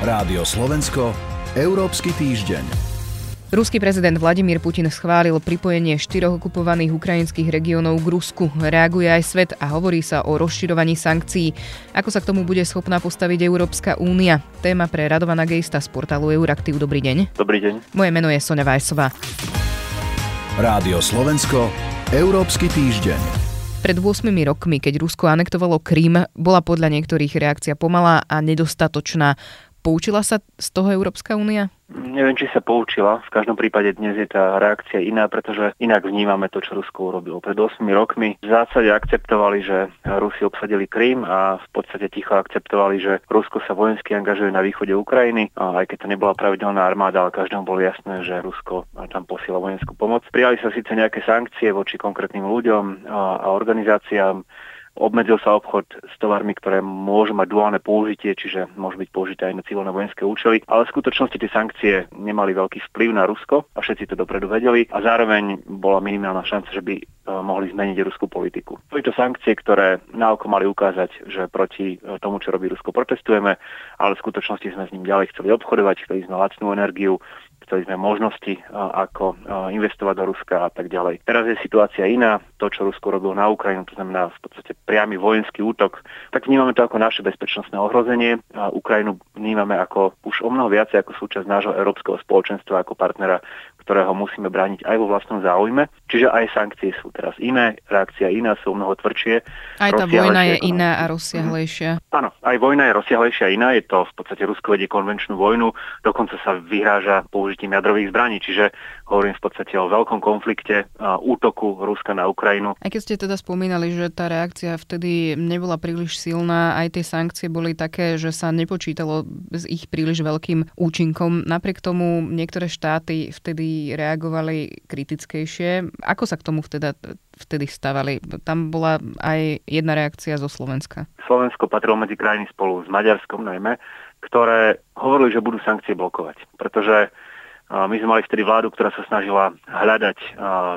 Rádio Slovensko, Európsky týždeň. Ruský prezident Vladimír Putin schválil pripojenie štyroch okupovaných ukrajinských regiónov k Rusku. Reaguje aj svet a hovorí sa o rozširovaní sankcií. Ako sa k tomu bude schopná postaviť Európska únia? Téma pre Radovana Gejsta z portálu Euraktiv. Dobrý deň. Dobrý deň. Moje meno je Sonja Vajsová. Rádio Slovensko, Európsky týždeň. Pred 8 rokmi, keď Rusko anektovalo Krím, bola podľa niektorých reakcia pomalá a nedostatočná. Poučila sa z toho Európska únia? Neviem, či sa poučila. V každom prípade dnes je tá reakcia iná, pretože inak vnímame to, čo Rusko urobilo. Pred 8 rokmi v zásade akceptovali, že Rusi obsadili Krím a v podstate ticho akceptovali, že Rusko sa vojensky angažuje na východe Ukrajiny, a aj keď to nebola pravidelná armáda, ale každému bolo jasné, že Rusko tam posiela vojenskú pomoc. Prijali sa síce nejaké sankcie voči konkrétnym ľuďom a organizáciám, Obmedzil sa obchod s tovarmi, ktoré môžu mať duálne použitie, čiže môžu byť použité aj na civilné vojenské účely, ale v skutočnosti tie sankcie nemali veľký vplyv na Rusko a všetci to dopredu vedeli a zároveň bola minimálna šanca, že by e, mohli zmeniť ruskú politiku. Boli to sankcie, ktoré naoko mali ukázať, že proti e, tomu, čo robí Rusko, protestujeme, ale v skutočnosti sme s ním ďalej chceli obchodovať, chceli sme lacnú energiu, chceli sme možnosti, ako investovať do Ruska a tak ďalej. Teraz je situácia iná. To, čo Rusko robilo na Ukrajinu, to znamená v podstate priamy vojenský útok, tak vnímame to ako naše bezpečnostné ohrozenie. A Ukrajinu vnímame ako už o mnoho viacej ako súčasť nášho európskeho spoločenstva, ako partnera, ktorého musíme brániť aj vo vlastnom záujme. Čiže aj sankcie sú teraz iné, reakcia iná, sú o mnoho tvrdšie. Aj tá vojna je iná a rozsiahlejšia. Mm-hmm. Áno, aj vojna je rozsiahlejšia iná. Je to v podstate Rusko vedie konvenčnú vojnu, dokonca sa vyhráža použiť použitím jadrových zbraní. Čiže hovorím v podstate o veľkom konflikte útoku Ruska na Ukrajinu. Aj keď ste teda spomínali, že tá reakcia vtedy nebola príliš silná, aj tie sankcie boli také, že sa nepočítalo s ich príliš veľkým účinkom. Napriek tomu niektoré štáty vtedy reagovali kritickejšie. Ako sa k tomu vtedy, vtedy stavali? Tam bola aj jedna reakcia zo Slovenska. Slovensko patrilo medzi krajiny spolu s Maďarskom najmä, ktoré hovorili, že budú sankcie blokovať. Pretože my sme mali vtedy vládu, ktorá sa snažila hľadať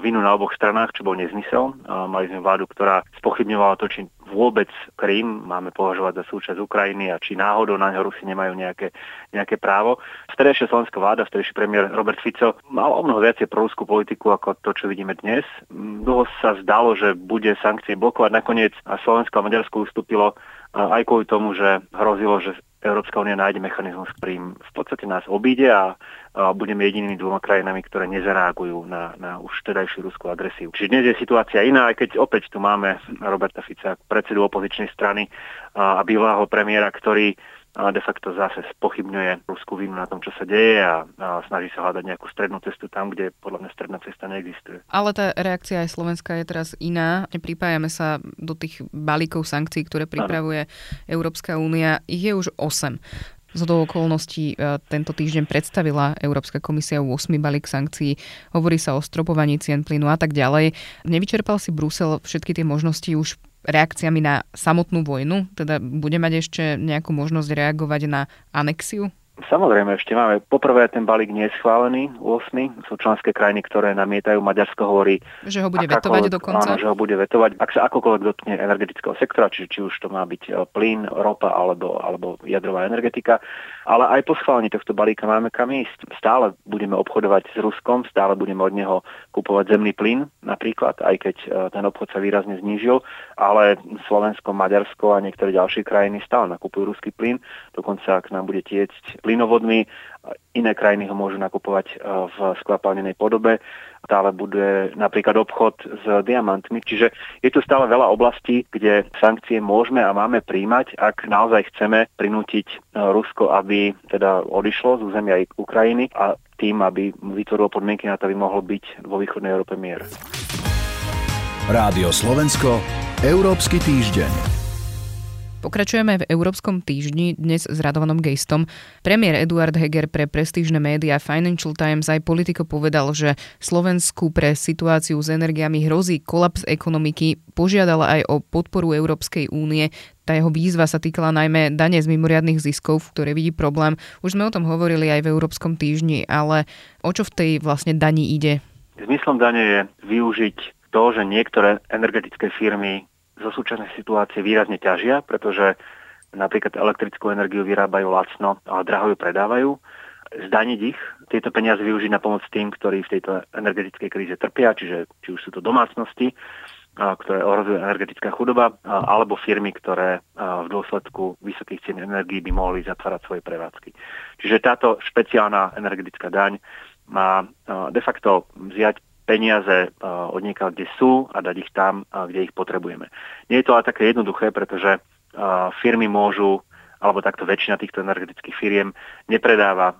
vinu na oboch stranách, čo bol nezmysel. Mali sme vládu, ktorá spochybňovala to, či vôbec Krím máme považovať za súčasť Ukrajiny a či náhodou na ňo Rusi nemajú nejaké, nejaké právo. Vtedajšia slovenská vláda, vtedajší premiér Robert Fico mal o mnoho viacej proruskú politiku ako to, čo vidíme dnes. Dlho sa zdalo, že bude sankcie blokovať. Nakoniec Slovensko a Maďarsko ustúpilo aj kvôli tomu, že hrozilo, že Európska únia nájde mechanizmus, ktorým v podstate nás obíde a, a budeme jedinými dvoma krajinami, ktoré nezareagujú na, na už tedajšiu ruskú agresiu. Čiže dnes je situácia iná, aj keď opäť tu máme Roberta Fica, predsedu opozičnej strany a, a bývalého premiéra, ktorý de facto zase spochybňuje ruskú vinu na tom, čo sa deje a, a snaží sa hľadať nejakú strednú cestu tam, kde podľa mňa stredná cesta neexistuje. Ale tá reakcia aj Slovenska je teraz iná. Pripájame sa do tých balíkov sankcií, ktoré pripravuje ano. Európska únia. Ich je už 8. Z do okolností e, tento týždeň predstavila Európska komisia 8 balík sankcií. Hovorí sa o stropovaní cien plynu a tak ďalej. Nevyčerpal si Brusel všetky tie možnosti už reakciami na samotnú vojnu? Teda bude mať ešte nejakú možnosť reagovať na anexiu? Samozrejme, ešte máme poprvé ten balík nie je schválený, 8. Sú členské krajiny, ktoré namietajú. Maďarsko hovorí... Že ho bude vetovať dokonca? Áno, že ho bude vetovať. Ak sa akokoľvek dotkne energetického sektora, či, či už to má byť e, plyn, ropa alebo, alebo jadrová energetika. Ale aj po schválení tohto balíka máme kam ísť. Stále budeme obchodovať s Ruskom, stále budeme od neho kupovať zemný plyn napríklad, aj keď e, ten obchod sa výrazne znížil, ale Slovensko, Maďarsko a niektoré ďalšie krajiny stále nakupujú ruský plyn. Dokonca ak nám bude tiecť plynovodmi. Iné krajiny ho môžu nakupovať e, v skvapalnenej podobe. Stále bude napríklad obchod s diamantmi. Čiže je tu stále veľa oblastí, kde sankcie môžeme a máme príjmať, ak naozaj chceme prinútiť e, Rusko, aby teda odišlo z územia Ukrajiny a tým, aby vytvorilo podmienky na to, aby mohol byť vo východnej Európe mier. Rádio Slovensko, Európsky týždeň. Pokračujeme v Európskom týždni dnes s Radovanom Gejstom. Premiér Eduard Heger pre prestížne médiá Financial Times aj politiko povedal, že Slovensku pre situáciu s energiami hrozí kolaps ekonomiky, požiadala aj o podporu Európskej únie. Tá jeho výzva sa týkala najmä dane z mimoriadných ziskov, v ktorej vidí problém. Už sme o tom hovorili aj v Európskom týždni, ale o čo v tej vlastne dani ide? Zmyslom dane je využiť to, že niektoré energetické firmy zo súčasnej situácie výrazne ťažia, pretože napríklad elektrickú energiu vyrábajú lacno, ale draho ju predávajú, zdaniť ich, tieto peniaze využiť na pomoc tým, ktorí v tejto energetickej kríze trpia, čiže či už sú to domácnosti, ktoré ohrozuje energetická chudoba, alebo firmy, ktoré v dôsledku vysokých cien energií by mohli zatvárať svoje prevádzky. Čiže táto špeciálna energetická daň má de facto vziať peniaze od niekaľ, kde sú a dať ich tam, kde ich potrebujeme. Nie je to ale také jednoduché, pretože firmy môžu alebo takto väčšina týchto energetických firiem nepredáva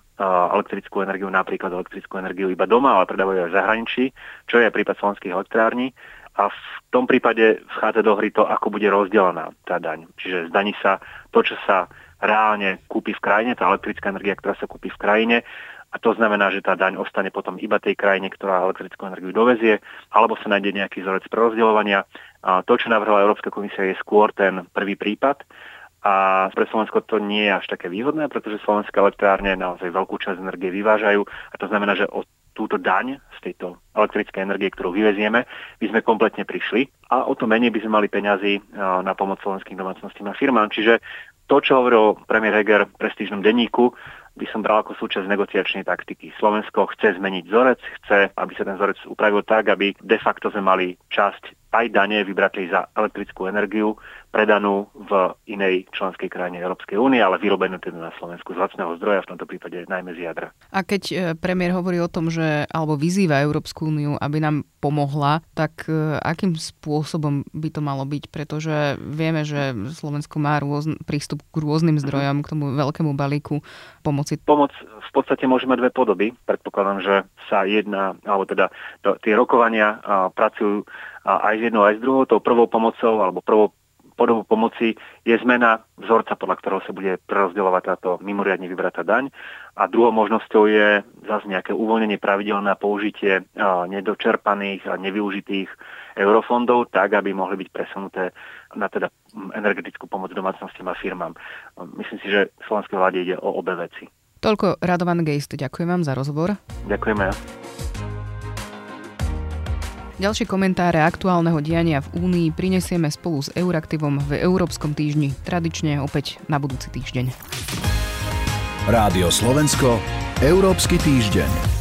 elektrickú energiu, napríklad elektrickú energiu iba doma, ale predávajú aj v zahraničí, čo je prípad slovenských elektrární a v tom prípade vchádza do hry to, ako bude rozdelená tá daň. Čiže zdaní sa to, čo sa reálne kúpi v krajine, tá elektrická energia, ktorá sa kúpi v krajine a to znamená, že tá daň ostane potom iba tej krajine, ktorá elektrickú energiu dovezie, alebo sa nájde nejaký vzorec prerozdeľovania. A to, čo navrhla Európska komisia, je skôr ten prvý prípad. A pre Slovensko to nie je až také výhodné, pretože slovenské elektrárne naozaj veľkú časť energie vyvážajú a to znamená, že od túto daň z tejto elektrickej energie, ktorú vyvezieme, by sme kompletne prišli a o to menej by sme mali peňazí na pomoc slovenským domácnostím a firmám. Čiže to, čo hovoril premiér Heger v prestížnom denníku, by som bral ako súčasť negociačnej taktiky. Slovensko chce zmeniť vzorec, chce, aby sa ten vzorec upravil tak, aby de facto sme mali časť aj dane vybratej za elektrickú energiu predanú v inej členskej krajine Európskej únie, ale vyrobenú teda na Slovensku z lacného zdroja, v tomto prípade najmä z jadra. A keď e, premiér hovorí o tom, že alebo vyzýva Európsku úniu, aby nám pomohla, tak e, akým spôsobom by to malo byť? Pretože vieme, že Slovensko má rôzn, prístup k rôznym zdrojom, k tomu veľkému balíku pomoci. Pomoc v podstate môže mať dve podoby. Predpokladám, že sa jedna, alebo teda to, tie rokovania a, pracujú aj s jednou, aj s druhou. Tou prvou pomocou alebo prvou podobu pomoci je zmena vzorca, podľa ktorého sa bude prerozdeľovať táto mimoriadne vybratá daň. A druhou možnosťou je zase nejaké uvoľnenie pravidel na použitie nedočerpaných a nevyužitých eurofondov tak, aby mohli byť presunuté na teda energetickú pomoc domácnostiam a firmám. Myslím si, že slovenskej vláde ide o obe veci. Toľko Radovan Gejst, ďakujem vám za rozhovor. Ďakujeme. Ďalšie komentáre aktuálneho diania v Únii prinesieme spolu s Euraktivom v Európskom týždni, tradične opäť na budúci týždeň. Rádio Slovensko, Európsky týždeň.